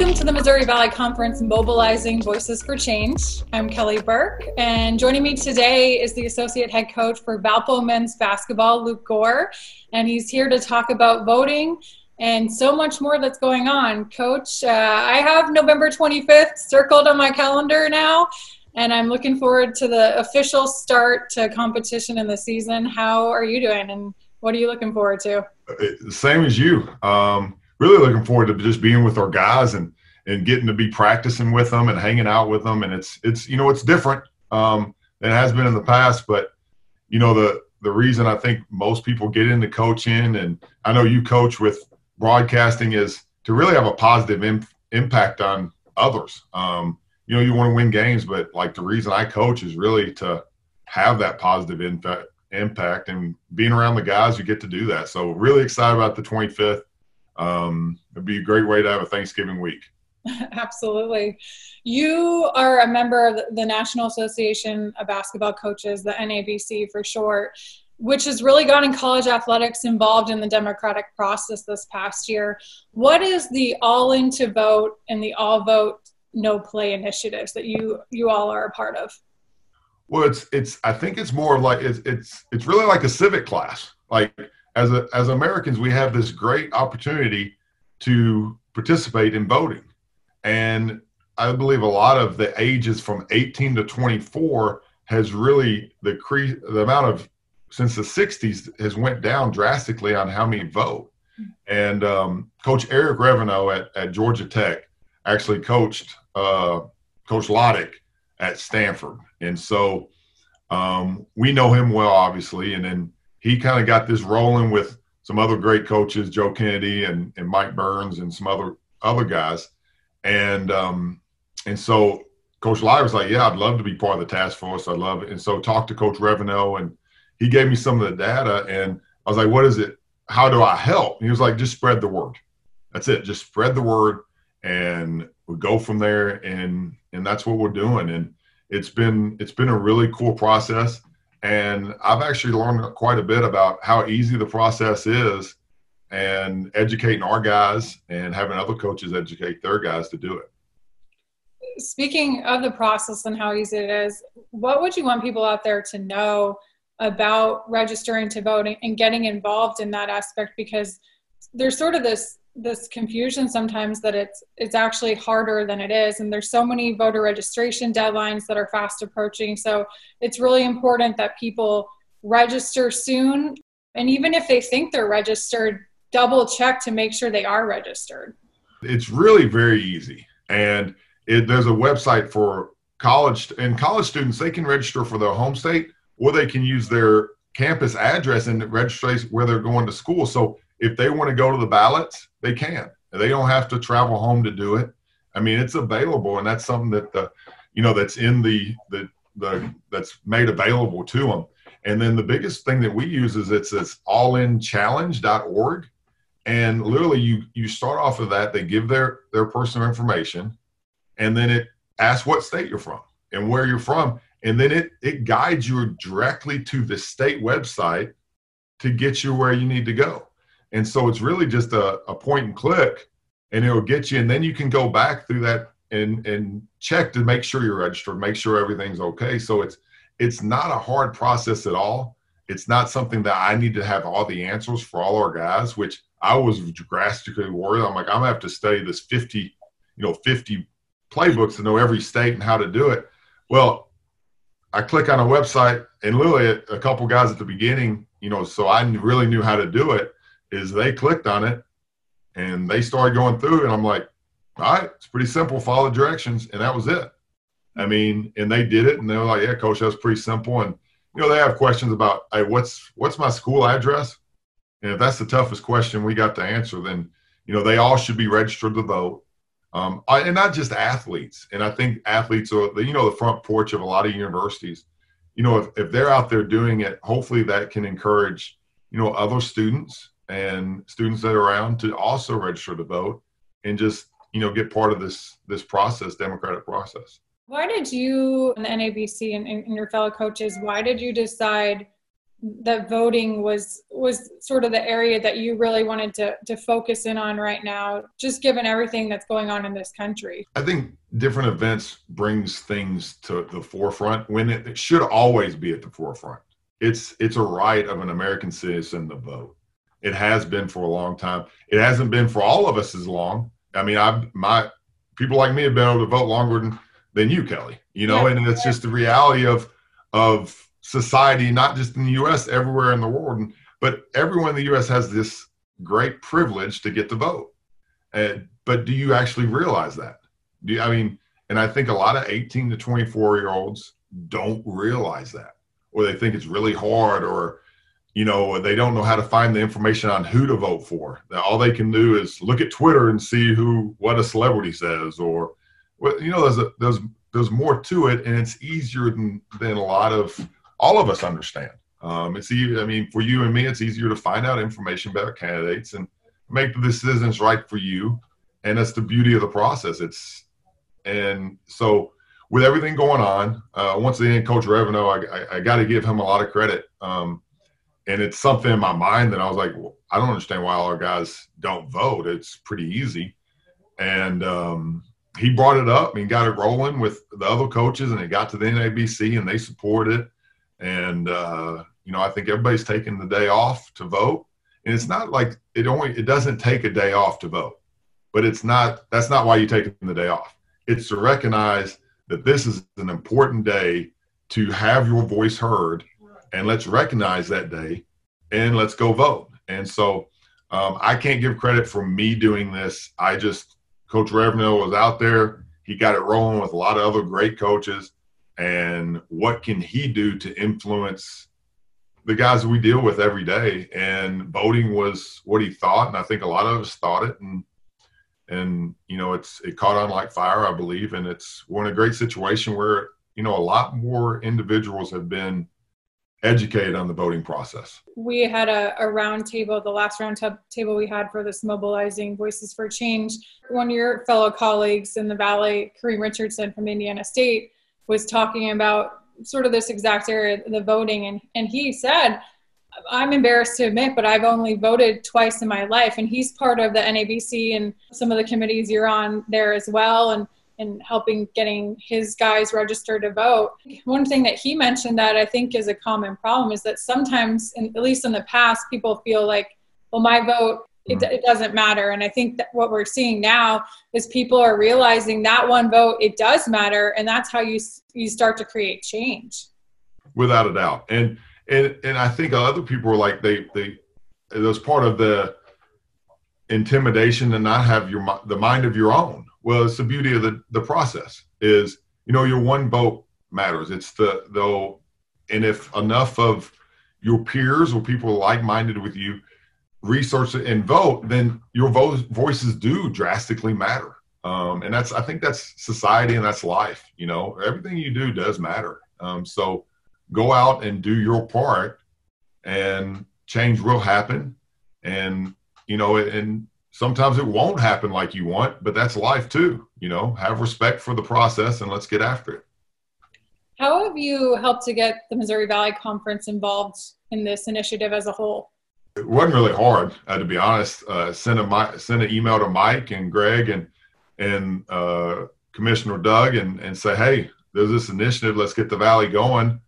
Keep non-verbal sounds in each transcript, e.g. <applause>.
Welcome to the Missouri Valley Conference Mobilizing Voices for Change. I'm Kelly Burke, and joining me today is the Associate Head Coach for Valpo Men's Basketball, Luke Gore, and he's here to talk about voting and so much more that's going on. Coach, uh, I have November 25th circled on my calendar now, and I'm looking forward to the official start to competition in the season. How are you doing, and what are you looking forward to? Uh, same as you. Um, really looking forward to just being with our guys and and getting to be practicing with them and hanging out with them. And it's it's you know it's different um, than it has been in the past, but you know the the reason I think most people get into coaching, and I know you coach with broadcasting, is to really have a positive Im- impact on others. Um, you know, you want to win games, but like the reason I coach is really to have that positive impact impact and being around the guys you get to do that so really excited about the 25th um, it'd be a great way to have a Thanksgiving week. <laughs> Absolutely. You are a member of the National Association of Basketball Coaches, the NABC for short, which has really gotten college athletics involved in the democratic process this past year. What is the all in to vote and the all vote no play initiatives that you you all are a part of? Well, it's it's I think it's more like it's it's it's really like a civic class. Like as a, as Americans, we have this great opportunity to participate in voting, and I believe a lot of the ages from 18 to 24 has really the cre- the amount of since the 60s has went down drastically on how many vote. And um, Coach Eric Reveno at, at Georgia Tech actually coached uh, Coach Lottich at Stanford, and so um, we know him well, obviously. And then he kind of got this rolling with some other great coaches, Joe Kennedy and, and Mike Burns and some other other guys. And um, and so Coach Lye was like, Yeah, I'd love to be part of the task force. I love it. And so talked to Coach Reveno and he gave me some of the data and I was like, What is it? How do I help? And he was like, just spread the word. That's it. Just spread the word and we go from there and and that's what we're doing. And it's been it's been a really cool process and I've actually learned quite a bit about how easy the process is and educating our guys and having other coaches educate their guys to do it. Speaking of the process and how easy it is, what would you want people out there to know about registering to vote and getting involved in that aspect? Because there's sort of this this confusion sometimes that it's it's actually harder than it is. And there's so many voter registration deadlines that are fast approaching. So it's really important that people register soon. And even if they think they're registered double check to make sure they are registered. It's really very easy. And it, there's a website for college and college students they can register for their home state or they can use their campus address and register where they're going to school. So if they want to go to the ballots, they can. They don't have to travel home to do it. I mean, it's available, and that's something that the, you know, that's in the the the that's made available to them. And then the biggest thing that we use is it's this allinchallenge.org. And literally you you start off of that, they give their their personal information, and then it asks what state you're from and where you're from. And then it it guides you directly to the state website to get you where you need to go. And so it's really just a, a point and click and it'll get you. And then you can go back through that and, and check to make sure you're registered, make sure everything's okay. So it's, it's not a hard process at all. It's not something that I need to have all the answers for all our guys, which I was drastically worried. I'm like, I'm gonna have to study this 50, you know, 50 playbooks to know every state and how to do it. Well, I click on a website and literally a couple guys at the beginning, you know, so I really knew how to do it is they clicked on it and they started going through. And I'm like, all right, it's pretty simple. Follow directions. And that was it. I mean, and they did it and they were like, yeah, coach, that's pretty simple. And, you know, they have questions about, hey, what's, what's my school address? And if that's the toughest question we got to answer, then, you know, they all should be registered to vote. Um, and not just athletes. And I think athletes are, you know, the front porch of a lot of universities. You know, if, if they're out there doing it, hopefully that can encourage, you know, other students and students that are around to also register to vote and just you know get part of this this process democratic process. Why did you and the nabc and, and your fellow coaches why did you decide that voting was was sort of the area that you really wanted to to focus in on right now just given everything that's going on in this country? I think different events brings things to the forefront when it, it should always be at the forefront. It's it's a right of an american citizen to vote it has been for a long time it hasn't been for all of us as long i mean i my people like me have been able to vote longer than than you kelly you know yeah. and it's just the reality of of society, not just in the U.S., everywhere in the world. But everyone in the U.S. has this great privilege to get to vote. And, but do you actually realize that? Do you, I mean, and I think a lot of 18 to 24 year olds don't realize that, or they think it's really hard, or you know, they don't know how to find the information on who to vote for. All they can do is look at Twitter and see who what a celebrity says, or you know, there's a, there's there's more to it, and it's easier than than a lot of all of us understand. Um, it's easy, I mean, for you and me, it's easier to find out information about candidates and make the decisions right for you. And that's the beauty of the process. It's and so with everything going on, uh, once again, Coach Reveno, I, I, I got to give him a lot of credit. Um, and it's something in my mind that I was like, well, I don't understand why all our guys don't vote. It's pretty easy. And um, he brought it up and got it rolling with the other coaches, and it got to the NABC, and they supported it and uh, you know I think everybody's taking the day off to vote, and it's not like it only it doesn't take a day off to vote, but it's not that's not why you're taking the day off. It's to recognize that this is an important day to have your voice heard, and let's recognize that day, and let's go vote. And so um, I can't give credit for me doing this. I just Coach Reveno was out there. He got it rolling with a lot of other great coaches and what can he do to influence the guys we deal with every day and voting was what he thought and i think a lot of us thought it and and you know it's it caught on like fire i believe and it's we're in a great situation where you know a lot more individuals have been educated on the voting process we had a, a round table the last round t- table we had for this mobilizing voices for change one of your fellow colleagues in the valley kareem richardson from indiana state was talking about sort of this exact area, the voting, and and he said, "I'm embarrassed to admit, but I've only voted twice in my life." And he's part of the NABC and some of the committees you're on there as well, and and helping getting his guys registered to vote. One thing that he mentioned that I think is a common problem is that sometimes, in, at least in the past, people feel like, well, my vote it, mm-hmm. it, doesn't matter. And I think that what we're seeing now is people are realizing that one vote it does matter, and that's how you you start to create change. Without a doubt, and and and I think other people are like they they it was part of the intimidation to not have your the mind of your own. Well, it's the beauty of the the process is you know your one vote matters. It's the though, and if enough of your peers or people like minded with you research and vote, then your vo- voices do drastically matter. Um, and that's, I think that's society and that's life. You know, everything you do does matter. Um, so go out and do your part, and change will happen. And you know, and sometimes it won't happen like you want, but that's life too. You know, have respect for the process and let's get after it. How have you helped to get the Missouri Valley Conference involved in this initiative as a whole? it wasn't really hard uh, to be honest. Uh, sent a sent an email to Mike and Greg and and uh, Commissioner Doug and and say, hey, there's this initiative. Let's get the Valley going.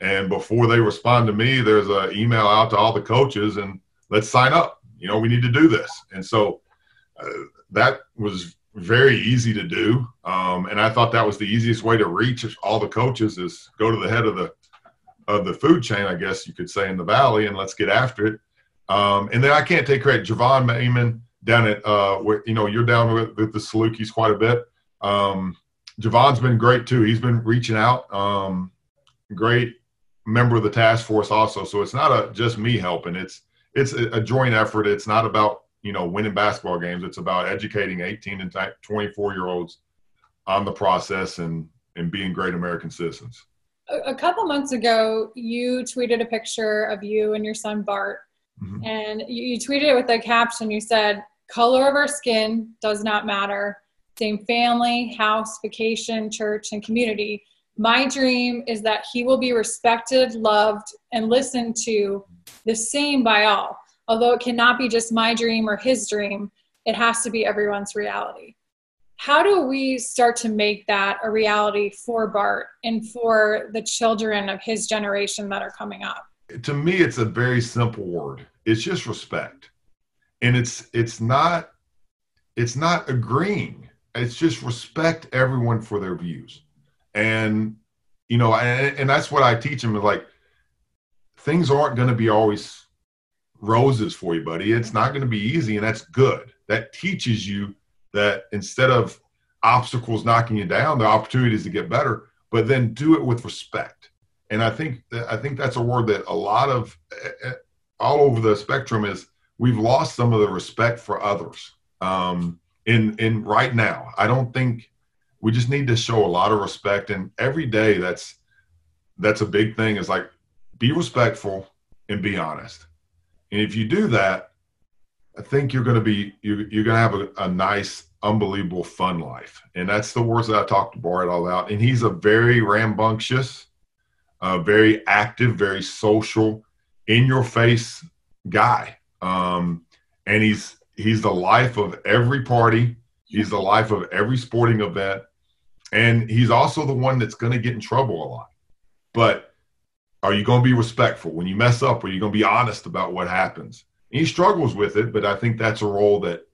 And before they respond to me, there's an email out to all the coaches and let's sign up. You know, we need to do this. And so uh, that was very easy to do. Um, and I thought that was the easiest way to reach all the coaches is go to the head of the of the food chain, I guess you could say, in the valley, and let's get after it. Um, and then I can't take credit. Javon Mayman down at, uh, where, you know, you're down with, with the Salukis quite a bit. Um, Javon's been great too. He's been reaching out. Um, great member of the task force also. So it's not a, just me helping. It's it's a, joint effort. It's not about you know winning basketball games. It's about educating 18 and 24 year olds on the process and and being great American citizens. A, a couple months ago, you tweeted a picture of you and your son Bart Mm-hmm. And you, you tweeted it with a caption. You said, color of our skin does not matter. Same family, house, vacation, church, and community. my dream is that he will be respected, loved, and listened to the same by all. Although it cannot be just my dream or his dream, it has to be everyone's reality. How do we start to make that a reality for Bart and for the children of his generation that are coming up? To me, it's a very simple word. It's just respect. And it's it's not it's not agreeing. It's just respect everyone for their views. And you know, and, and that's what I teach them is like things aren't going to be always roses for you, buddy. It's not going to be easy, and that's good. That teaches you that instead of obstacles knocking you down, the opportunities to get better, but then do it with respect. And I think I think that's a word that a lot of eh, eh, all over the spectrum is we've lost some of the respect for others. Um, in in right now, I don't think we just need to show a lot of respect, and every day that's that's a big thing. Is like be respectful and be honest. And if you do that, I think you're going to be you're, you're going to have a, a, nice, unbelievable, fun life. And that's the words that I talked to Bart all about. And he's a very rambunctious, uh, very active, very social, in your face guy. Um, and he's he's the life of every party. He's the life of every sporting event. And he's also the one that's going to get in trouble a lot. But are you going to be respectful when you mess up? Are you going to be honest about what happens? And he struggles with it, but I think that's a role that,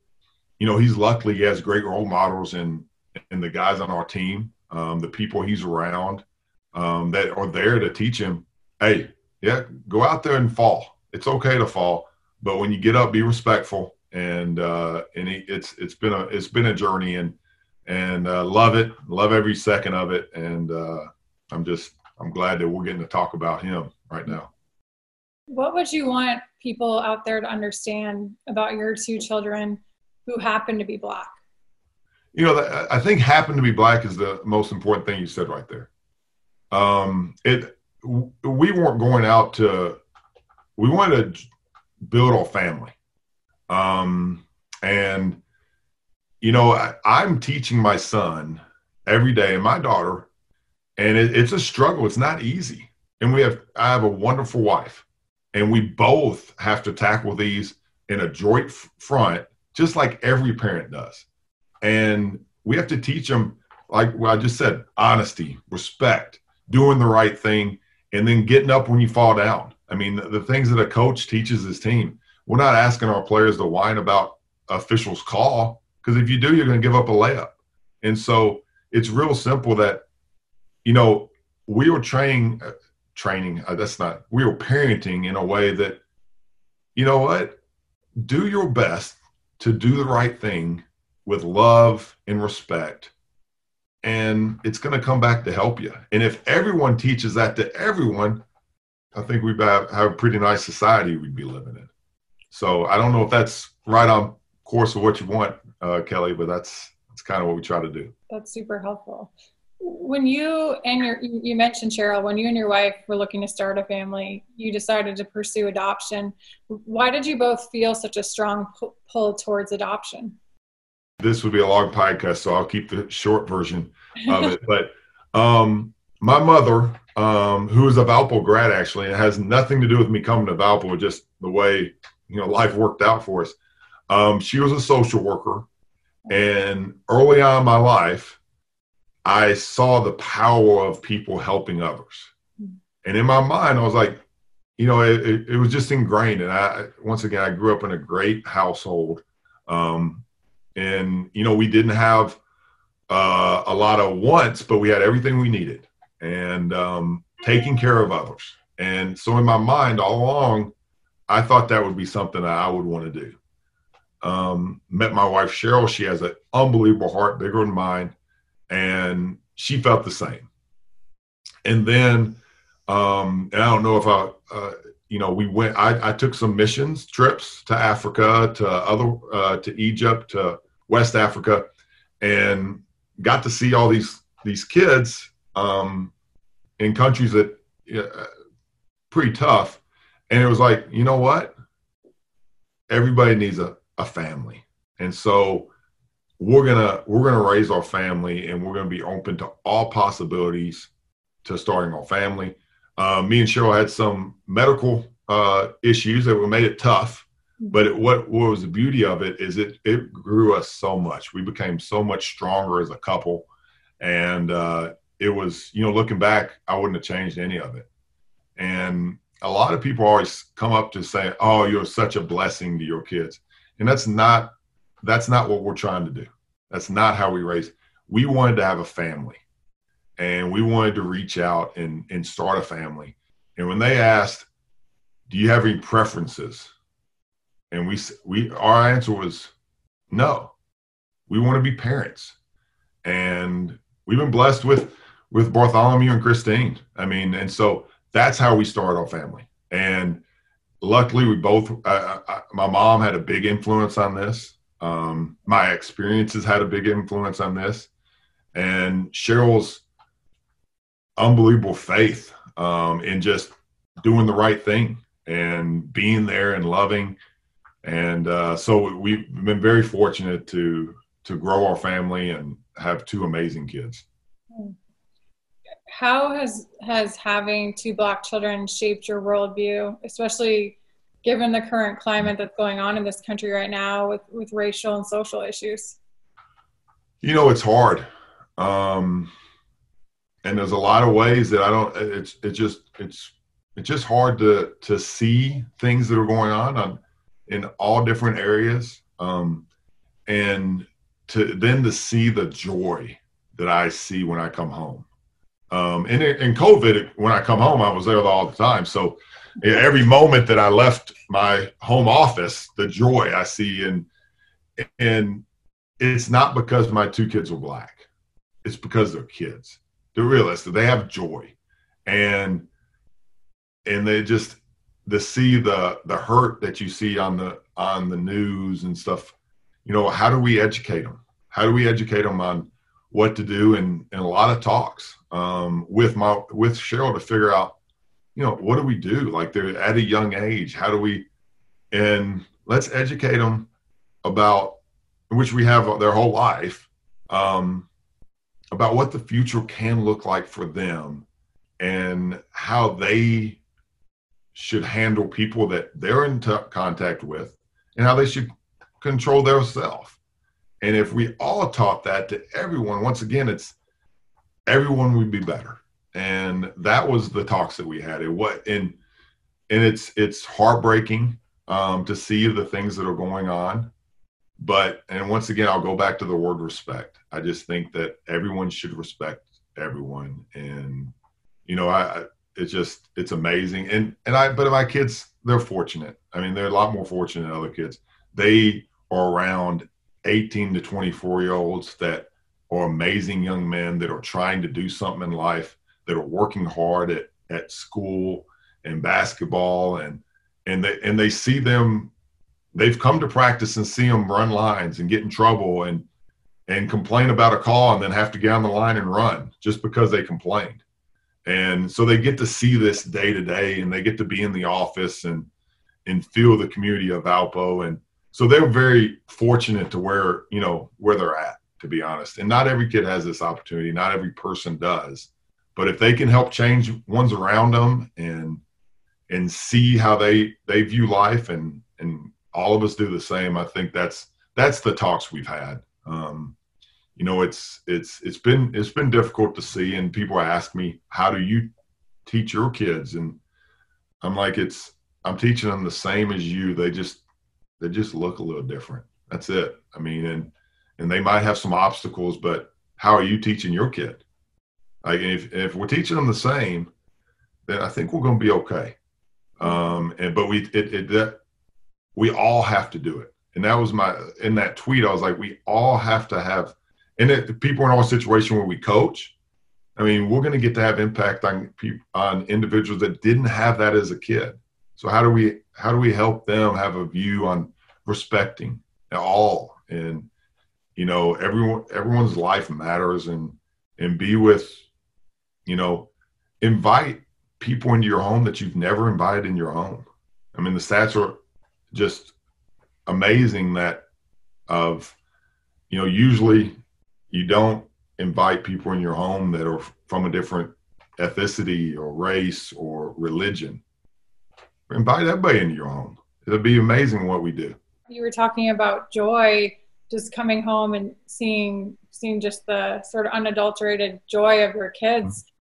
you know, he's luckily he has great role models in in the guys on our team, um, the people he's around um, that are there to teach him. Hey, yeah, go out there and fall. It's okay to fall, but when you get up, be respectful. And uh, and he, it's it's been a it's been a journey and and uh, love it, love every second of it. And uh, I'm just I'm glad that we're getting to talk about him right now. What would you want people out there to understand about your two children who happen to be black? You know, I think happen to be black is the most important thing you said right there. Um, it we weren't going out to we wanted to build a family, um, and you know I, I'm teaching my son every day and my daughter and it, it's a struggle. It's not easy. And we have I have a wonderful wife, and we both have to tackle these in a joint front, just like every parent does. And we have to teach them, like I just said, honesty, respect, doing the right thing, and then getting up when you fall down. I mean, the, the things that a coach teaches his team. We're not asking our players to whine about officials' call because if you do, you're going to give up a layup. And so it's real simple that you know, we were training, uh, training, uh, that's not, we were parenting in a way that, you know what, do your best to do the right thing with love and respect. And it's going to come back to help you. And if everyone teaches that to everyone, I think we'd have, have a pretty nice society we'd be living in. So I don't know if that's right on course of what you want, uh, Kelly, but that's that's kind of what we try to do. That's super helpful when you and your you mentioned cheryl when you and your wife were looking to start a family you decided to pursue adoption. Why did you both feel such a strong pull towards adoption? This would be a long podcast so i'll keep the short version of it. <laughs> But um, my mother um, who is a valpo grad actually and it has nothing to do with me coming to valpo just the way you know life worked out for us. Um, she was a social worker. And early on in my life I saw the power of people helping others. And in my mind, I was like, you know, it, it, it was just ingrained. And I, once again, I grew up in a great household. Um, and, you know, we didn't have uh, a lot of wants, but we had everything we needed and um, taking care of others. And so in my mind, all along, I thought that would be something that I would want to do. Um, met my wife, Cheryl. She has an unbelievable heart, bigger than mine and she felt the same. And then, um, and I don't know if I, uh, you know, we went. I, I, took some missions trips to Africa, to other, uh, to Egypt, to West Africa, and got to see all these these kids um, in countries that uh, pretty tough. And it was like, you know what? Everybody needs a, a family, and so we're gonna we're gonna raise our family and we're gonna be open to all possibilities to starting our family. Uh, me and Cheryl had some medical uh, issues that were made it tough. Mm-hmm. But it, what, what was the beauty of it is it it grew us so much. We became so much stronger as a couple, and uh, it was you know looking back, I wouldn't have changed any of it. And a lot of people always come up to say, "Oh, you're such a blessing to your kids," and that's not that's not what we're trying to do. That's not how we raise. We wanted to have a family, and we wanted to reach out and and start a family. And when they asked, do you have any preferences? And we we our answer was no. We want to be parents, and we've been blessed with with Bartholomew and Christine. I mean, and so that's how we started our family. And luckily, we both. Uh, I, my mom had a big influence on this. Um, my experiences had a big influence on this, and Cheryl's unbelievable faith um, in just doing the right thing and being there and loving. And uh, so we've been very fortunate to to grow our family and have two amazing kids. How has has having two black children shaped your worldview, especially given the current climate that's going on in this country right now with with racial and social issues? You know, it's hard. Um, and there's a lot of ways that I don't. It's it's just it's it's just hard to to see things that are going on on in all different areas um, and to then to see the joy that i see when i come home um, and in covid when i come home i was there all the time so every moment that i left my home office the joy i see and and it's not because my two kids are black. It's because they're kids. They're realistic. They have joy. And and they just to see the the hurt that you see on the on the news and stuff you know how do we educate them how do we educate them on what to do? And, and a lot of talks um, with my with cheryl to figure out you know what do we do like they're at a young age how do we and let's educate them about which we have their whole life um, about what the future can look like for them and how they should handle people that they're in t- contact with and how they should control their self. And if we all taught that to everyone, once again, it's everyone would be better. And that was the talks that we had. It what and and it's it's heartbreaking um, to see the things that are going on. But and once again, I'll go back to the word respect. I just think that everyone should respect everyone, and you know, I it's just it's amazing. And and I but my kids they're fortunate. I mean, they're a lot more fortunate than other kids. They are around 18 to 24 year olds that are amazing young men that are trying to do something in life, that are working hard at at school and basketball and and they and they see them they've come to practice and see them run lines and get in trouble and and complain about a call and then have to get on the line and run just because they complained. And so they get to see this day to day and they get to be in the office and and feel the community of Valpo. And so they're very fortunate to where you know where they're at to be honest. And not every kid has this opportunity. Not every person does but if they can help change ones around them and and see how they they view life and and all of us do the same i think that's that's the talks we've had. Um, you know it's it's it's been it's been difficult to see and people ask me how do you teach your kids? And i'm like it's i'm teaching them the same as you. They just they just look a little different. That's it. I mean and and they might have some obstacles but how are you teaching your kid like if if we're teaching them the same then i think we're going to be okay. Um and but we it, it that we all have to do it. And that was my in that tweet i was like we all have to have and it, people in our situation where we coach, I mean, we're going to get to have impact on people, on individuals that didn't have that as a kid. So how do we how do we help them have a view on respecting all? And you know everyone everyone's life matters and and be with you know invite people into your home that you've never invited in your home. I mean, the stats are just amazing that of you know usually you don't invite people in your home that are from a different ethnicity or race or religion. Invite everybody into your home. It'll be amazing what we do. You were talking about joy, just coming home and seeing seeing just the sort of unadulterated joy of your kids. Mm-hmm.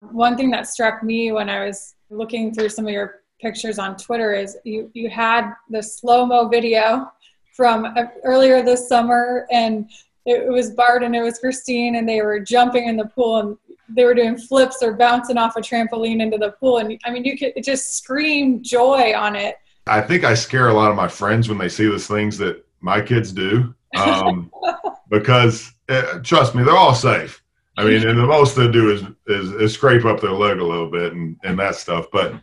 One thing that struck me when I was looking through some of your pictures on Twitter is you you had the slow mo video from uh, earlier this summer, and it, it was Bart and it was Christine, and they were jumping in the pool and they were doing flips or bouncing off a trampoline into the pool, and I mean you could just scream joy on it. I think I scare a lot of my friends when they see those things that my kids do, um, <laughs> because uh, trust me, they're all safe. I mean, and the most they do is, is, is scrape up their leg a little bit and and that stuff, but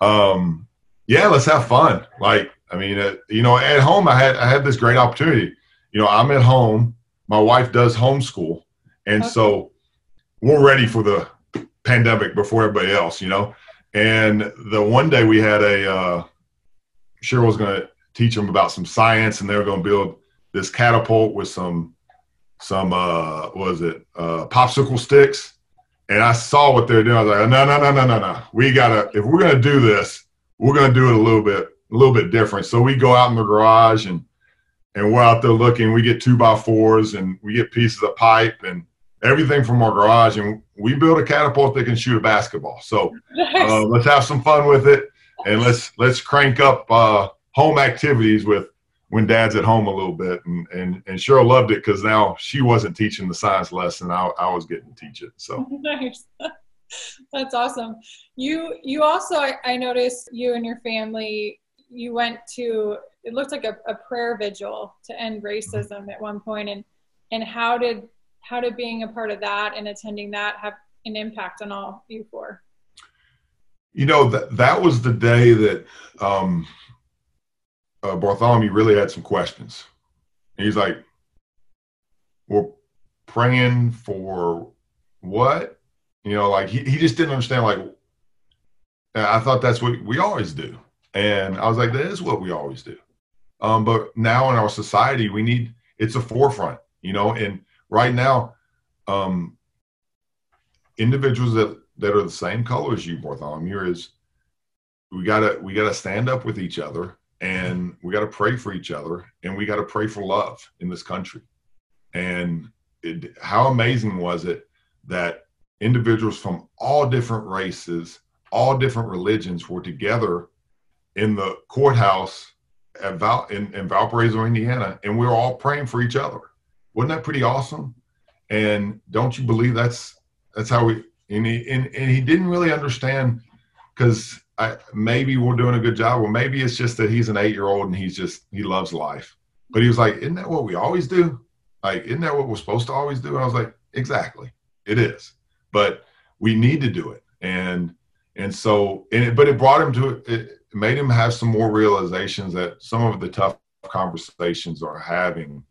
um, yeah, let's have fun. Like, I mean, uh, you know, at home, I had I had this great opportunity. You know, I'm at home. My wife does homeschool, and okay. so we're ready for the pandemic before everybody else. You know, and the one day we had a uh, Cheryl was going to teach them about some science, and they were going to build this catapult with some some uh, was it uh, popsicle sticks and I saw what they're doing. I was like, no, no, no, no, no, no. We gotta if we're gonna do this, we're gonna do it a little bit, a little bit different. So we go out in the garage and and we're out there looking. We get two by fours and we get pieces of pipe and everything from our garage, and we build a catapult that can shoot a basketball. So uh, let's have some fun with it, and let's let's crank up uh, home activities with when dad's at home a little bit and and, and cheryl loved it because now she wasn't teaching the science lesson. I, I was getting to teach it so. <laughs> Nice. That's awesome. You you also I, I, noticed you and your family you went to it looked like a, a prayer vigil to end racism at one point and and how did how did being a part of that and attending that have an impact on all you four? You know that that was the day that um uh, Bartholomew really had some questions. he's like, "We're praying for what?" You know, like he, he just didn't understand. Like, I thought that's what we always do, and I was like, "That is what we always do." Um, but now in our society, we need it's a forefront, you know. And right now, um, individuals that that are the same color as you, Bartholomew, is we gotta we gotta stand up with each other and we got to pray for each other and we got to pray for love in this country. And it, how amazing was it that individuals from all different races all different religions were together in the courthouse at Val, in, in valparaiso indiana and we were all praying for each other. Wasn't that pretty awesome? And don't you believe that's that's how we and he, and, and he didn't really understand because I, maybe we're doing a good job. Well, maybe it's just that he's an eight year old and he's just, he loves life. But he was like, Isn't that what we always do? Like, isn't that what we're supposed to always do? And I was like, Exactly. It is. But we need to do it. And, and so, and it, but it brought him to, it made him have some more realizations that some of the tough conversations are having.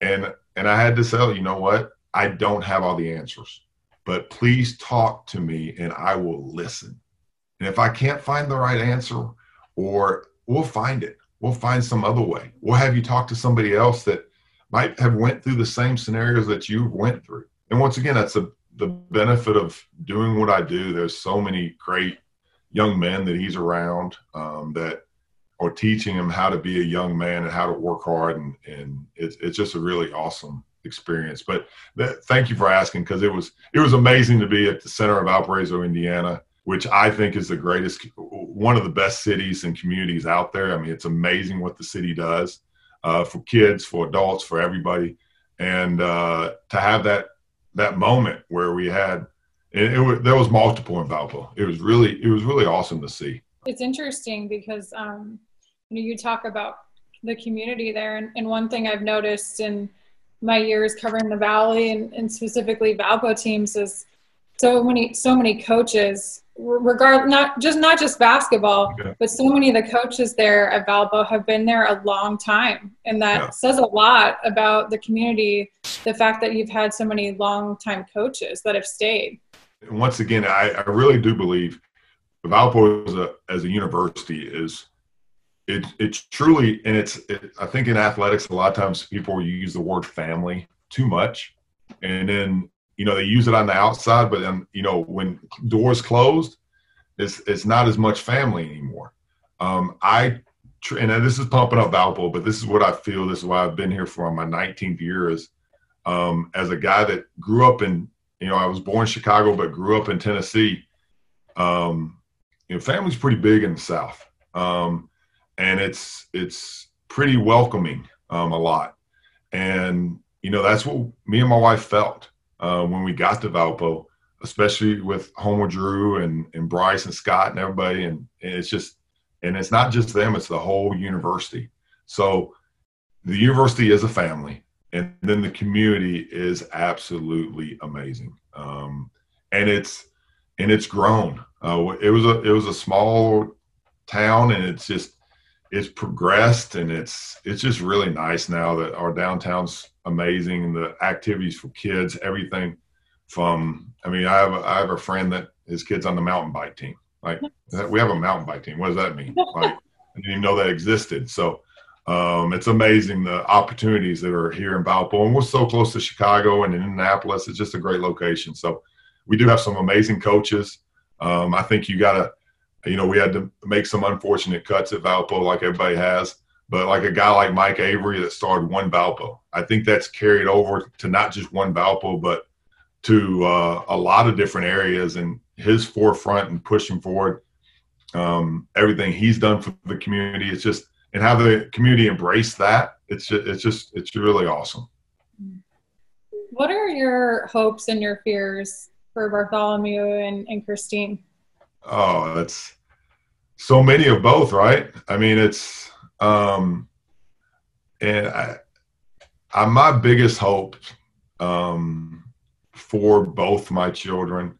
And, and I had to say, you know what? I don't have all the answers, but please talk to me and I will listen and if I can't find the right answer, or we'll find it, we'll find some other way. We'll have you talk to somebody else that might have went through the same scenarios that you went through. And once again, that's a, the benefit of doing what I do. There's so many great young men that he's around um, that are teaching him how to be a young man and how to work hard. And, and it's, it's just a really awesome experience. But thank you for asking because it was it was amazing to be at the center of Valparaiso, Indiana, which I think is the greatest, one of the best cities and communities out there. I mean, it's amazing what the city does uh, for kids, for adults, for everybody, and uh, to have that that moment where we had, it, it was, there was multiple in Valpo. It was really, it was really awesome to see. It's interesting because um, you know you talk about the community there, and, and one thing I've noticed in my years covering the valley and, and specifically Valpo teams is so many so many coaches regard not just not just basketball okay. but so many of the coaches there at valpo have been there a long time and that yeah. says a lot about the community the fact that you've had so many long time coaches that have stayed and once again i, I really do believe valpo as a, as a university is it, it's truly and it's it, i think in athletics a lot of times people use the word family too much and then you know they use it on the outside, but then you know when doors closed, it's it's not as much family anymore. Um, I and this is pumping up Valpo, but this is what I feel. This is why I've been here for my 19th year. Is um, as a guy that grew up in you know I was born in Chicago, but grew up in Tennessee. Um, you know, family's pretty big in the South, um, and it's it's pretty welcoming um, a lot. And you know that's what me and my wife felt uh, when we got to Valpo, especially with Homer Drew and and Bryce and Scott and everybody. And, and it's just and it's not just them; it's the whole university. So the university is a family, and then the community is absolutely amazing. Um, and it's and it's grown. Uh, it was a it was a small town, and it's just it's progressed, and it's it's just really nice now that our downtown's amazing. The activities for kids, everything from I mean, I have a, I have a friend that his kid's on the mountain bike team. Like we have a mountain bike team. What does that mean? Like I didn't even know that existed. So um, it's amazing the opportunities that are here in Valpo, and we're so close to Chicago and in Indianapolis. It's just a great location. So we do have some amazing coaches. Um, I think you got to, you know, we had to make some unfortunate cuts at Valpo, like everybody has. But like a guy like Mike Avery that started one Valpo, I think that's carried over to not just one Valpo, but to uh, a lot of different areas and his forefront and pushing forward um, everything he's done for the community. It's just and how the community embraced that. It's just, it's just it's really awesome. What are your hopes and your fears for Bartholomew and, and Christine? Oh, that's so many of both, right? I mean, it's um, and I, I my biggest hope um, for both my children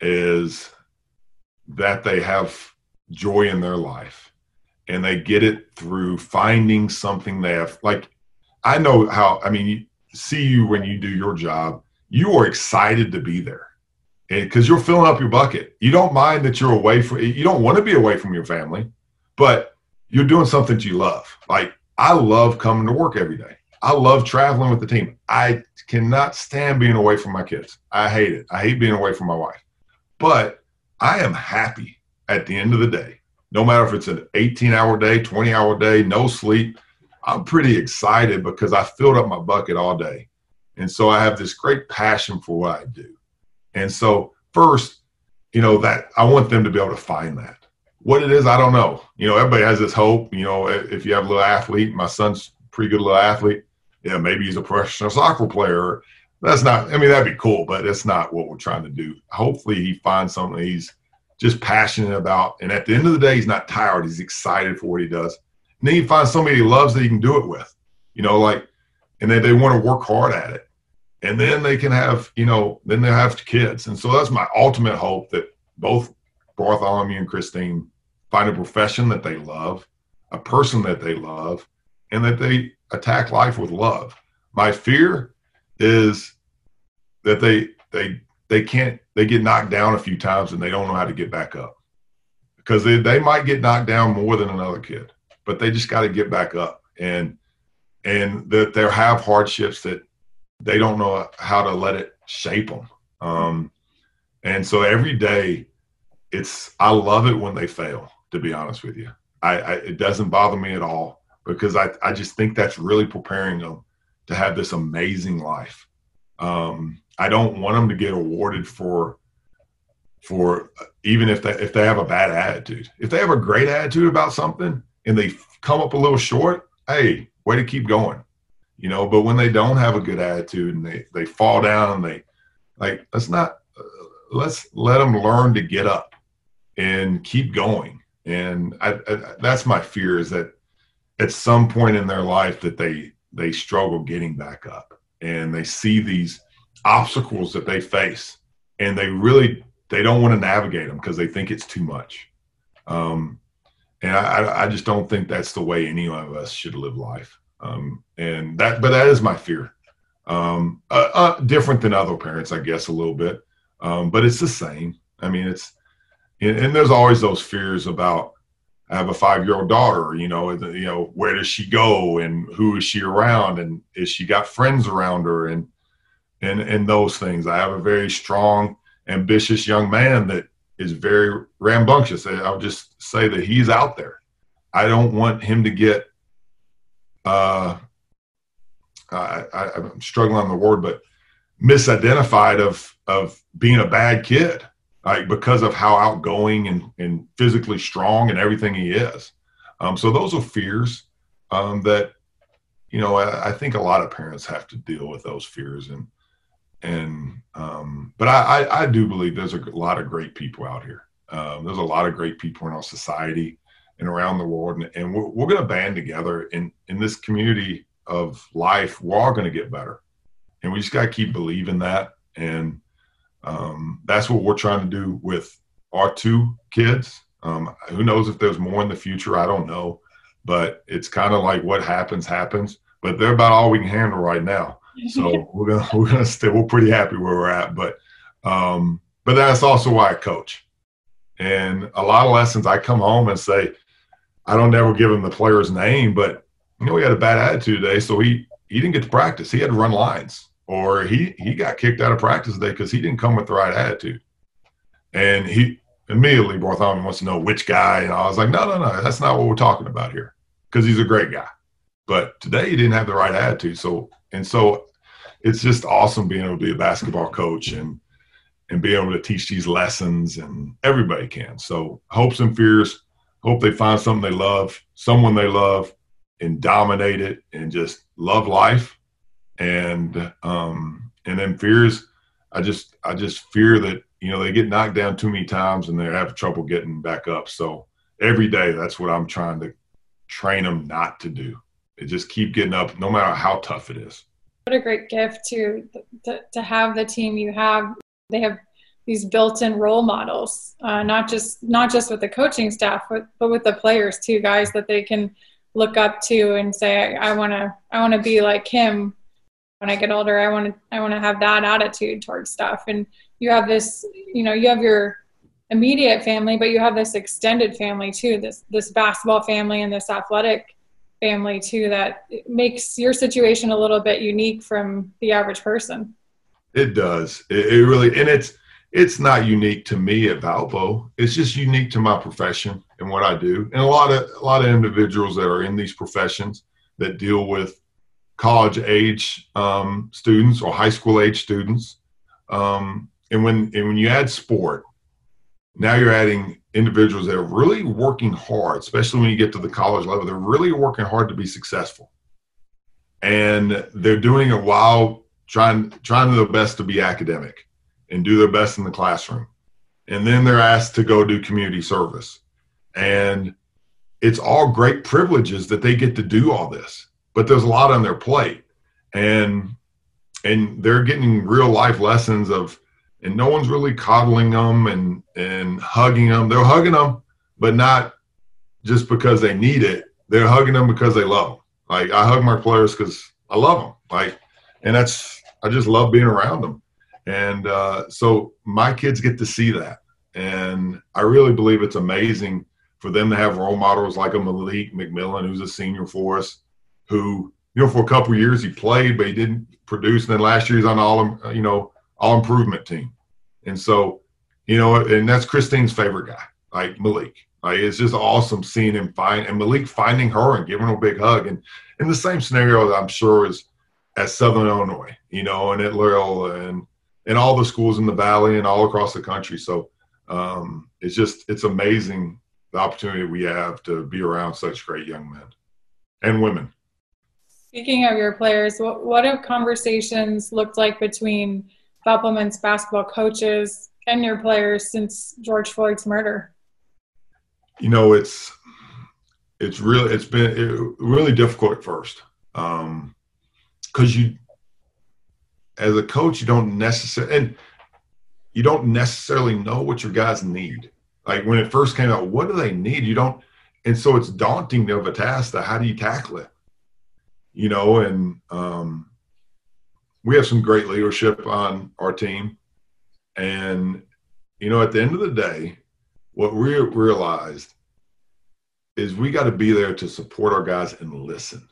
is that they have joy in their life and they get it through finding something they have like i know how i mean see you when you do your job you are excited to be there because you're filling up your bucket. You don't mind that you're away from you don't want to be away from your family but you're doing something that you love. Like i love coming to work every day. I love traveling with the team. I cannot stand being away from my kids. I hate it. I hate being away from my wife. But i am happy at the end of the day no matter if it's an 18 hour day, 20 hour day, no sleep, I'm pretty excited because I filled up my bucket all day. And so I have this great passion for what I do. And so, first, you know, that I want them to be able to find that. What it is, I don't know. You know, everybody has this hope. You know, if you have a little athlete, my son's pretty good little athlete. Yeah, maybe he's a professional soccer player. That's not, I mean, that'd be cool, but that's not what we're trying to do. Hopefully, he finds something he's just passionate about. And at the end of the day, he's not tired. He's excited for what he does. And then you find somebody he loves that he can do it with, you know, like, and then they want to work hard at it. And then they can have, you know, then they have kids. And so that's my ultimate hope that both Bartholomew and Christine find a profession that they love, a person that they love, and that they attack life with love. My fear is that they they they can't they get knocked down a few times and they don't know how to get back up because they, they might get knocked down more than another kid but they just got to get back up and and that they'll have hardships that they don't know how to let it shape them um, and so every day it's i love it when they fail to be honest with you I, I it doesn't bother me at all because I, I just think that's really preparing them to have this amazing life um, I don't want them to get awarded for for even if they if they have a bad attitude. If they have a great attitude about something and they come up a little short, hey, way to keep going. You know, but when they don't have a good attitude and they they fall down and they like let's not uh, let's let them learn to get up and keep going. And I, I, that's my fear is that at some point in their life that they they struggle getting back up and they see these obstacles that they face and they really they don't want to navigate them because they think it's too much um, and I, I just don't think that's the way any of us should live life um, and that but that is my fear um, uh, uh, different than other parents i guess a little bit um, but it's the same i mean it's and, and there's always those fears about I have a five year old daughter, you know, you know, where does she go and who is she around and is she got friends around her and and and those things. I have a very strong, ambitious young man that is very rambunctious. I'll just say that he's out there. I don't want him to get. Uh, I, I, I'm struggling on the word, but misidentified of of being a bad kid, like because of how outgoing and and physically strong and everything he is. Um, so those are fears um, that you know I, I, think a lot of parents have to deal with those fears and and um, but I, I, I do believe there's a lot of great people out here. Um, there's a lot of great people in our society and around the world, and, and we're, we're going to band together in in this community of life. We're all going to get better, and we just got to keep believing that. And um, that's what we're trying to do with our two kids. Um, who knows if there's more in the future? I don't know, but it's kind of like what happens happens. But they're about all we can handle right now. So <laughs> we're gonna we're gonna stay. We're pretty happy where we're at, but um, but that's also why I coach. And a lot of lessons, I come home and say, I don't ever give him the player's name, but you know, he had a bad attitude today, so he he didn't get to practice. He had to run lines, or he he got kicked out of practice today because he didn't come with the right attitude. And he immediately Bartholomew wants to know which guy, and I was like, no, no, no, that's not what we're talking about here, because he's a great guy. But today he didn't have the right attitude, so and so it's just awesome being able to be a basketball coach and and be able to teach these lessons and everybody can. So hopes and fears, hope they find something they love, someone they love, and dominate it and just love life. And um and then fears, I just I just fear that, you know, they get knocked down too many times and they have trouble getting back up. So every day that's what I'm trying to train them not to do. It just keep getting up no matter how tough it is. What a great gift to, to, to have the team you have. They have these built-in role models, uh, not just not just with the coaching staff, but, but with the players too, guys that they can look up to and say, I want to I want to be like him when I get older. I want to I want to have that attitude towards stuff. And you have this, you know, you have your immediate family, but you have this extended family too. This this basketball family and this athletic family too that makes your situation a little bit unique from the average person. It does. It, it really, and it's it's not unique to me at Valpo. It's just unique to my profession and what I do. And a lot of a lot of individuals that are in these professions that deal with college age um, students or high school age students. Um, and when and when you add sport, now you're adding individuals that are really working hard, especially when you get to the college level. They're really working hard to be successful, and they're doing it while trying trying their best to be academic and do their best in the classroom. And then they're asked to go do community service, and it's all great privileges that they get to do all this. But there's a lot on their plate, and and they're getting real life lessons of and no one's really coddling them and and hugging them. They're hugging them, but not just because they need it. They're hugging them because they love them. Like I hug my players because I love them. Like, and that's I just love being around them. And uh, so my kids get to see that, and I really believe it's amazing for them to have role models like a Malik McMillan, who's a senior for us, who you know for a couple years he played, but he didn't produce. And then last year he's on all you know all improvement team. And so, you know, and that's Christine's favorite guy, like Malik. Like it's just awesome seeing him find and Malik finding her and giving her a big hug. And in the same scenario I'm sure is at Southern Illinois, you know, and at Loyola and and all the schools in the valley and all across the country. So um, it's just it's amazing the opportunity we have to be around such great young men and women. Speaking of your players, what, what have conversations looked like between Valpo basketball coaches and your players since George Floyd's murder? You know, it's it's really it's been it, really difficult at first because um, you as a coach you don't necessarily and you don't necessarily know what your guys need. Like when it first came out, what do they need? You don't, and so it's daunting of a task. That how do you tackle it? You know, and um, we have some great leadership on our team. And, you know, at the end of the day, what we realized is we got to be there to support our guys and listen.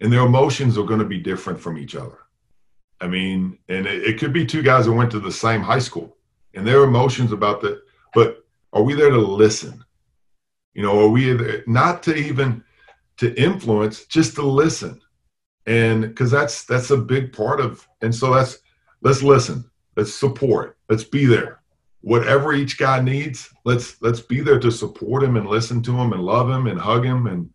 And their emotions are going to be different from each other. I mean, and it, it could be two guys that went to the same high school, and their emotions about that. But are we there to listen? You know, are we there, not to even to influence, just to listen? And because that's that's a big part of, and so that's let's listen, let's support, let's be there. Whatever each guy needs, let's let's be there to support him and listen to him and love him and hug him and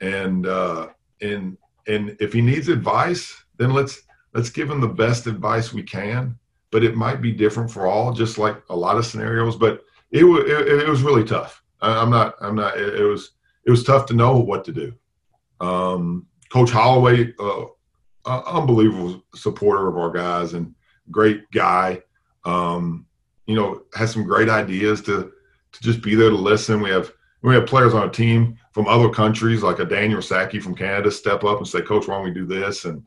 and uh, and and if he needs advice, then let's let's give them the best advice we can. But it might be different for all, just like a lot of scenarios. But it was it, it, was really tough. I, am not I'm not. It, it, was it was tough to know what to do. Um, Coach Holloway, uh, uh, unbelievable supporter of our guys and great guy. Um, you know, has some great ideas to to just be there to listen. We have we have players on our team from other countries, like a Daniel Sackey from Canada, step up and say, "Coach, why don't we do this?" And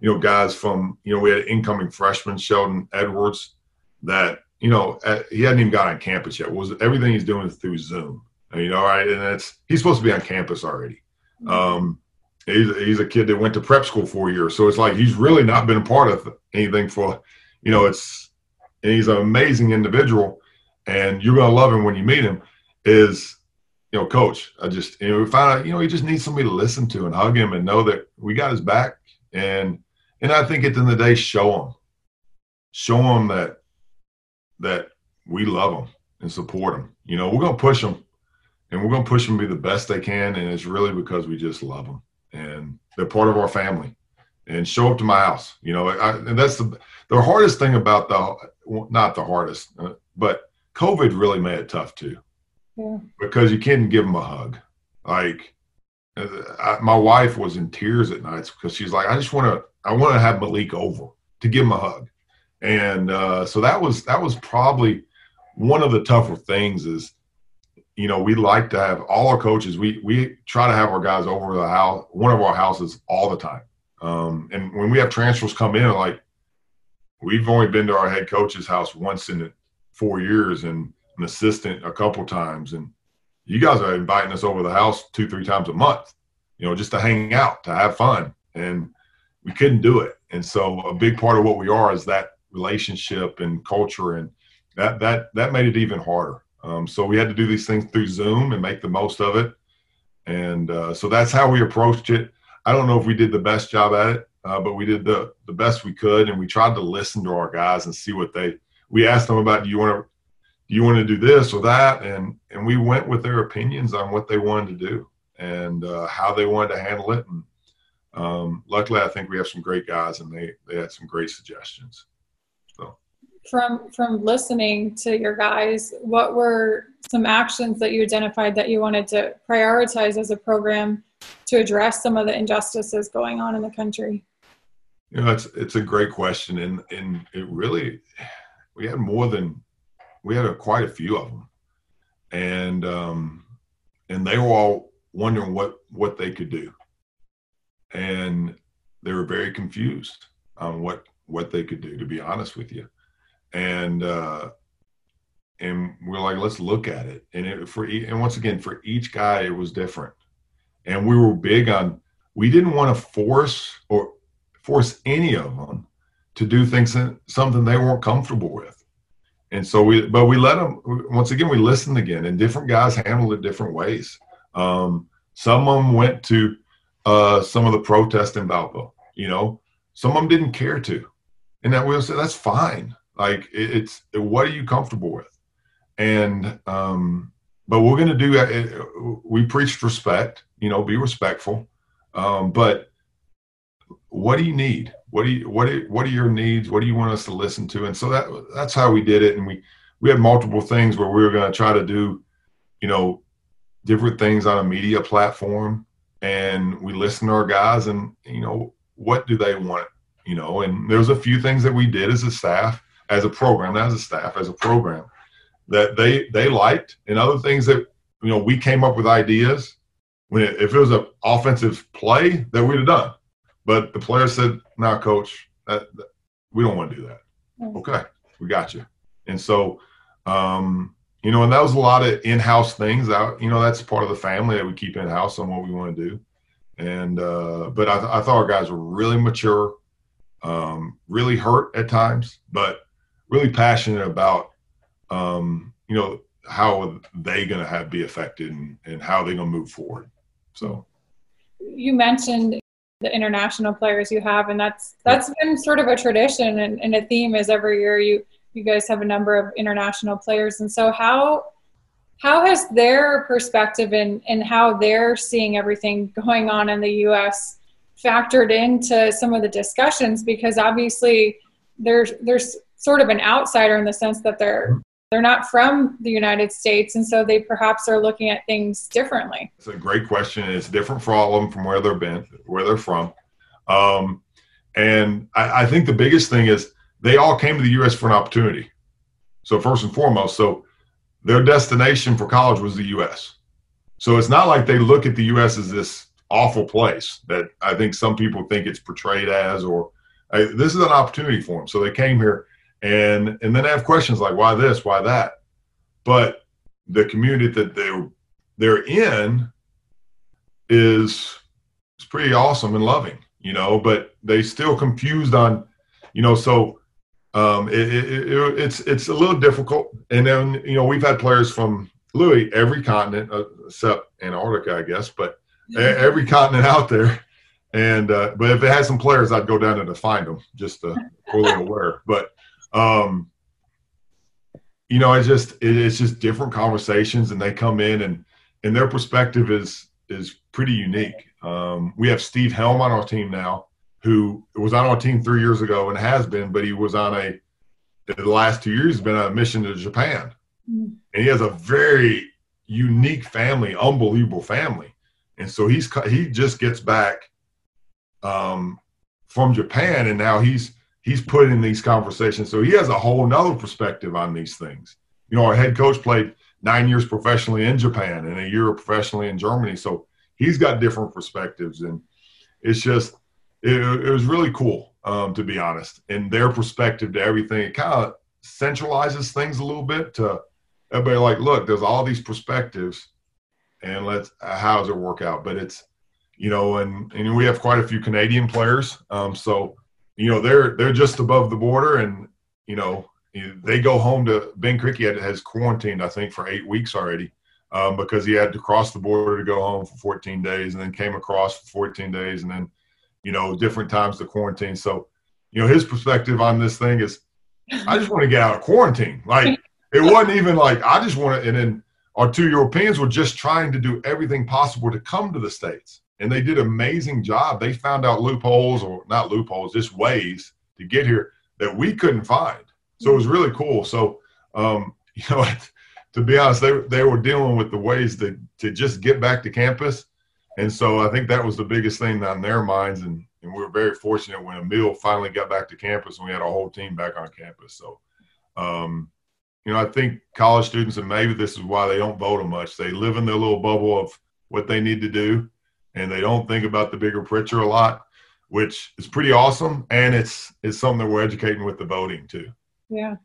you know, guys from you know, we had incoming freshman Sheldon Edwards that you know he hadn't even got on campus yet. Was everything he's doing is through Zoom? You know, right? And it's he's supposed to be on campus already. Mm-hmm. Um, he's he's a kid that went to prep school for a year, so it's like he's really not been a part of anything for, you know, it's and he's an amazing individual, and you're gonna love him when you meet him. Is you know, coach, I just, you know, we found out, you know, he just needs somebody to listen to and hug him and know that we got his back. And, and I think at the end of the day, show them, show them that, that we love them and support them. You know, we're going to push them and we're going to push them to be the best they can. And it's really because we just love them and they're part of our family and show up to my house. You know, I, and that's the, the hardest thing about the, not the hardest, uh, but COVID really made it tough too yeah. because you can't give them a hug. Like uh, I, my wife was in tears at nights because she's like, I just want to, I want to have Malik over to give him a hug, and uh, so that was that was probably one of the tougher things. Is you know we like to have all our coaches. We we try to have our guys over the house, one of our houses all the time. Um, and when we have transfers come in, like we've only been to our head coach's house once in four years, and an assistant a couple times, and you guys are inviting us over the house two, three times a month, you know, just to hang out, to have fun, and we couldn't do it. And so, a big part of what we are is that relationship and culture, and that that that made it even harder. Um, so we had to do these things through Zoom and make the most of it, and uh, so that's how we approached it. I don't know if we did the best job at it, uh, but we did the the best we could, and we tried to listen to our guys and see what they. We asked them about, do you want to do you want to do this or that? And and we went with their opinions on what they wanted to do and uh, how they wanted to handle it. And um, luckily, I think we have some great guys, and they they had some great suggestions. So from from listening to your guys, what were some actions that you identified that you wanted to prioritize as a program to address some of the injustices going on in the country? You know, it's it's a great question, and and it really we had more than we had a, quite a few of them, and um, and they were all wondering what what they could do, and they were very confused on what what they could do. To be honest with you, and uh, and we're like, let's look at it. And it, for and once again, for each guy, it was different, and we were big on. We didn't want to force or force any of them to do things something they weren't comfortable with and so we, but we let them, once again, we listened again, and different guys handled it different ways. Um, some of them went to uh, some of the protests in Valpo, you know, some of them didn't care to. And that we'll say, that's fine. Like, it, it's what are you comfortable with? And, um, but we're going to do it. We preached respect, you know, be respectful. Um, but what do you need? What do you what are, what are your needs? What do you want us to listen to? And so that that's how we did it. And we we had multiple things where we were going to try to do, you know, different things on a media platform. And we listen to our guys, and you know, what do they want? You know, and there's a few things that we did as a staff, as a program, not as a staff, as a program, that they they liked, and other things that you know we came up with ideas. When it, if it was an offensive play that we'd have done, but the player said, "Now, nah, coach, that, that, we don't want to do that." Mm-hmm. Okay, we got you. And so, um, you know, and that was a lot of in-house things. Out, you know, that's part of the family that we keep in-house on what we want to do. And uh, but I, I thought our guys were really mature, um, really hurt at times, but really passionate about um, you know how they going to have be affected and, and how they're going to move forward. So you mentioned the international players you have, and that's that's been sort of a tradition and, and a theme is every year you you guys have a number of international players, and so how how has their perspective and and how they're seeing everything going on in the U.S. factored into some of the discussions? Because obviously there's there's sort of an outsider in the sense that they're they're not from the United States, and so they perhaps are looking at things differently. It's a great question. It's different for all of them from where they've been, where they're from. Um, and I, I think the biggest thing is they all came to the U.S. for an opportunity. So first and foremost, so their destination for college was the U.S. So it's not like they look at the U.S. as this awful place that I think some people think it's portrayed as, or uh, this is an opportunity for them. So they came here and and then I have questions like why this, why that, but the community that they they're in is is pretty awesome and loving, you know. But they still confused on, you know, so um, it, it, it, it's it's a little difficult. And then you know we've had players from Louis every continent uh, except Antarctica, I guess, but every continent out there. And uh, but if it had some players, I'd go down there to find them just to fully <laughs> aware. But um, you know, it's just it, it's just different conversations, and they come in and and their perspective is is pretty unique. Um, we have Steve Helm on our team now, who was on our team three years ago and has been, but he was on a the last two years been on a mission to Japan, mm-hmm. and he has a very unique family, unbelievable family, and so he's he just gets back um, from Japan, and now he's he's put in these conversations. So he has a whole nother perspective on these things. You know, our head coach played nine years professionally in Japan and a year professionally in Germany. So he's got different perspectives. And it's just, it, it was really cool, um, to be honest. And their perspective to everything, it kind of centralizes things a little bit to everybody like, look, there's all these perspectives and let's, uh, how does it work out? But it's, you know, and, and we have quite a few Canadian players. Um, so you know they're they're just above the border, and you know they go home to Ben Krikke has quarantined I think for eight weeks already um, because he had to cross the border to go home for 14 days, and then came across for 14 days, and then you know different times to quarantine. So you know his perspective on this thing is, I just want to get out of quarantine. Like it wasn't even like I just want to. And then our two Europeans were just trying to do everything possible to come to the states and they did an amazing job. They found out loopholes, or not loopholes, just ways to get here that we couldn't find. So it was really cool. So, um, <laughs> you know, to be honest, they they were dealing with the ways to to just get back to campus, and so I think that was the biggest thing on their minds. And and we were very fortunate when Emil finally got back to campus and we had our whole team back on campus. So, um, you know, I think college students, and maybe this is why they don't vote much. They live in their little bubble of what they need to do and they don't think about the bigger picture a lot, which is pretty awesome. And it's it's something that we're educating with the voting too. Yeah,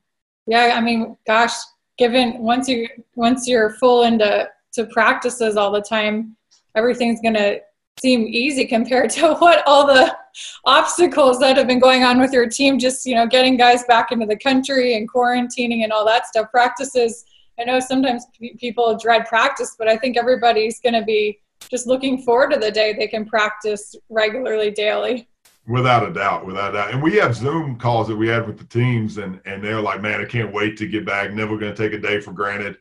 yeah. I mean, gosh, given once you once you're full into to practices all the time, everything's gonna seem easy compared <laughs> to what all the obstacles that have been going on with your team just you know getting guys back into the country and quarantining and all that stuff practices i know sometimes people dread practice but i think everybody's going to be just looking forward to the day they can practice regularly daily. Without a doubt, without a doubt. And we have Zoom calls that we had with the teams, and and they're like, "Man, I can't wait to get back. Never going to take a day for granted."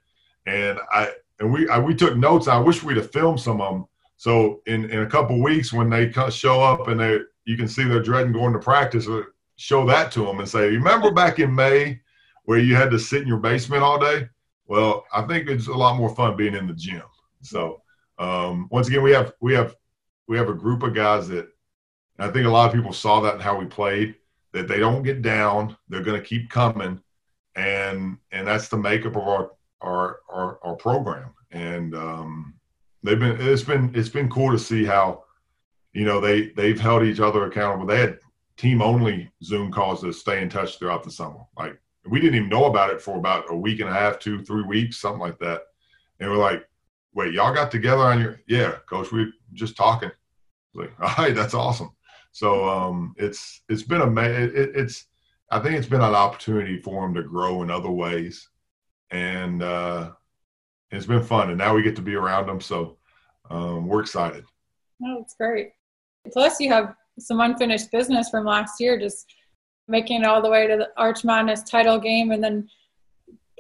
And I and we I, we took notes. I wish we'd have filmed some of them. So in in a couple weeks, when they show up and they you can see they're dreading going to practice, uh, show that to them and say, "Remember back in May where you had to sit in your basement all day?" Well, I think it's a lot more fun being in the gym. So um, once again, we have we have we have a group of guys that I think a lot of people saw that in how we played. That they don't get down, they're going to keep coming, and and that's the makeup of our our our, our program. And um, they've been it's been it's been cool to see how you know they they've held each other accountable. They had team only Zoom calls to stay in touch throughout the summer. Like we didn't even know about it for about a week and a half, two, three weeks, something like that. And we're like, wait, y'all got together on your, yeah, coach, we just talking. Like, all right, that's awesome. So um, it's it's been a it, it's I think it's been an opportunity for them to grow in other ways, and uh, it's been fun. And now we get to be around them, so um, we're excited. Oh, it's great. Plus, you have some unfinished business from last year, just making it all the way to the Arch Madness title game, and then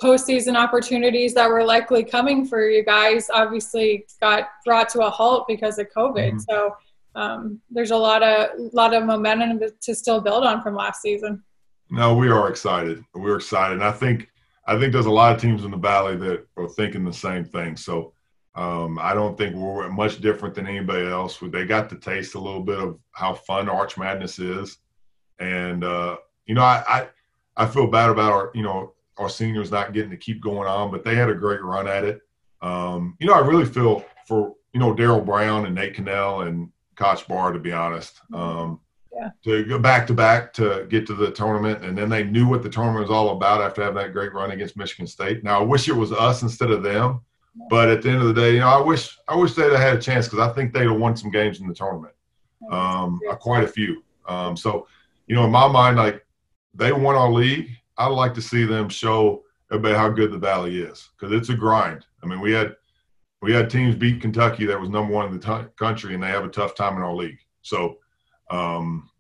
postseason opportunities that were likely coming for you guys obviously got brought to a halt because of COVID. Mm-hmm. So um, there's a lot of lot of momentum to still build on from last season. No, we are excited. We're excited. And I think I think there's a lot of teams in the valley that are thinking the same thing. So um, I don't think we're much different than anybody else. They got to taste a little bit of how fun Arch Madness is, and uh, you know I, I I feel bad about our you know our seniors not getting to keep going on, but they had a great run at it. Um, you know I really feel for you know Darrell Brown and Nate Kennell and Koch Bar to be honest. Um, yeah. to go back to back to get to the tournament. And then they knew what the tournament was all about after having that great run against Michigan State. Now I wish it was us instead of them, but at the end of the day, you know, I wish I wish they'd have had a chance because I think they'd have won some games in the tournament, um, quite a few. Um, so, you know, in my mind, like they won our league. I'd like to see them show everybody how good the Valley is because it's a grind. I mean, we had we had teams beat Kentucky that was number one in the t- country, and they have a tough time in our league. So um,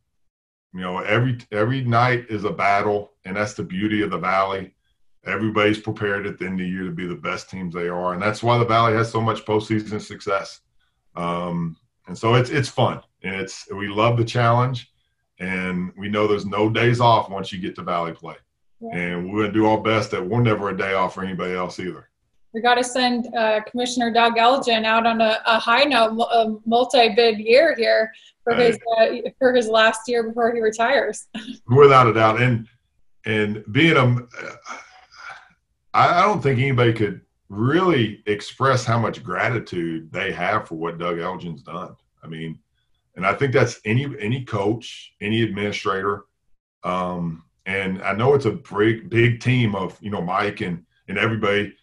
you know, every every night is a battle, and that's the beauty of the Valley. Everybody's prepared at the end of the year to be the best teams they are, and that's why the Valley has so much postseason success. Um, and so it's it's fun, and it's we love the challenge, and we know there's no days off once you get to Valley play, yeah. and we're gonna do our best that we're never a day off for anybody else either we got to send uh, Commissioner Doug Elgin out on a, a high note, a multi-bid year here for his uh, for his last year before he retires. <laughs> Without a doubt, and and being a, I don't think anybody could really express how much gratitude they have for what Doug Elgin's done. I mean, and I think that's any any coach, any administrator, um, and I know it's a big big team of you know Mike and and everybody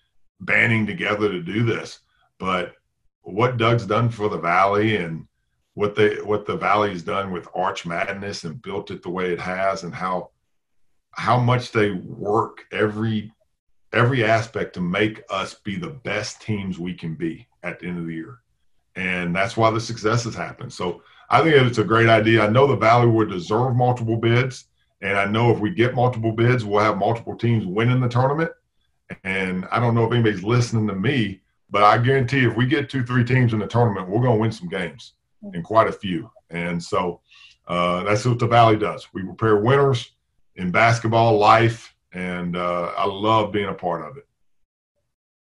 banding together to do this. But what Doug's done for the Valley and what they what the Valley's done with Arch Madness and built it the way it has, and how how much they work every every aspect to make us be the best teams we can be at the end of the year. And that's why the success has happened. So I think it's a great idea. I know the Valley would deserve multiple bids. And I know if we get multiple bids, we'll have multiple teams winning the tournament. And I don't know if anybody's listening to me, but I guarantee if we get two, three teams in the tournament, we're going to win some games and quite a few. And so uh, that's what the Valley does. We prepare winners in basketball, life, and uh, I love being a part of it.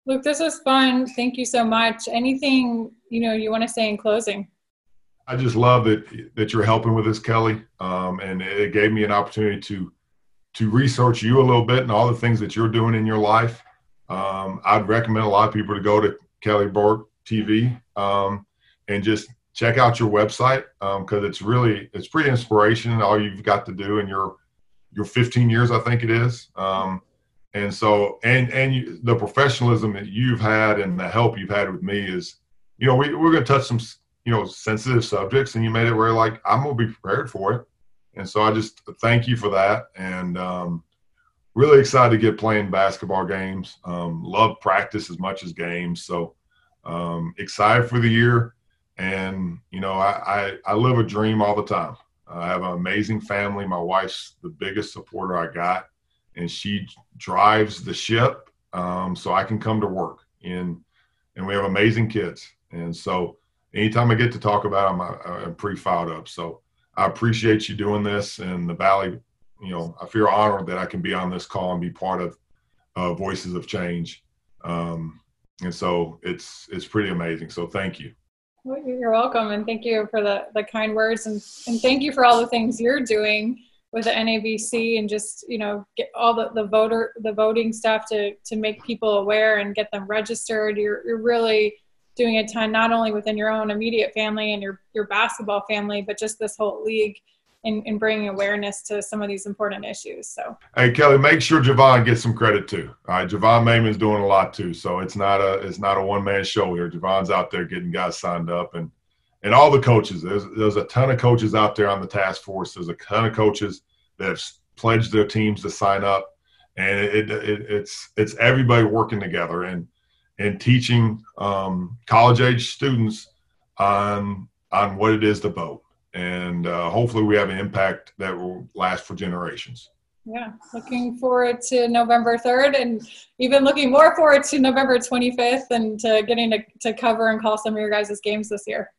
Luke, this was fun. Thank you so much. Anything you know you want to say in closing? I just love that that you're helping with this, Kelly, um, and it gave me an opportunity to to research you a little bit and all the things that you're doing in your life. Um, I'd recommend a lot of people to go to Kelly Burke TV um, and just check out your website because um, it's really it's pretty inspirational. All you've got to do in your your 15 years, I think it is. Um, and so, and and you, the professionalism that you've had and the help you've had with me is, you know, we, we're going to touch some, you know, sensitive subjects, and you made it where like I'm going to be prepared for it. And so I just thank you for that. And um, really excited to get playing basketball games. Um, love practice as much as games. So um, excited for the year. And, you know, I, I, I, live a dream all the time. I have an amazing family. My wife's the biggest supporter I got, and she drives the ship um, so I can come to work. And, and we have amazing kids. And so anytime I get to talk about them, I, I'm pretty fired up. So I appreciate you doing this and the Valley. You know, I feel honored that I can be on this call and be part of uh, Voices of Change. Um, and so it's it's pretty amazing. So thank you. You're welcome, and thank you for the the kind words, and and thank you for all the things you're doing with the NABC and just you know get all the, the voter the voting stuff to to make people aware and get them registered. You're you're really doing a ton not only within your own immediate family and your your basketball family, but just this whole league. In, in bringing awareness to some of these important issues. So, hey Kelly, make sure Javon gets some credit too. All right, Javon Mayman's doing a lot too, so it's not a it's not a one man show here. Javon's out there getting guys signed up, and and all the coaches. There's there's a ton of coaches out there on the task force. There's a ton of coaches that have pledged their teams to sign up, and it, it it's it's everybody working together and and teaching um, college age students on on what it is to vote. And uh, hopefully, we have an impact that will last for generations. Yeah, looking forward to November 3rd and even looking more forward to November 25th and to getting to, to cover and call some of your guys' games this year.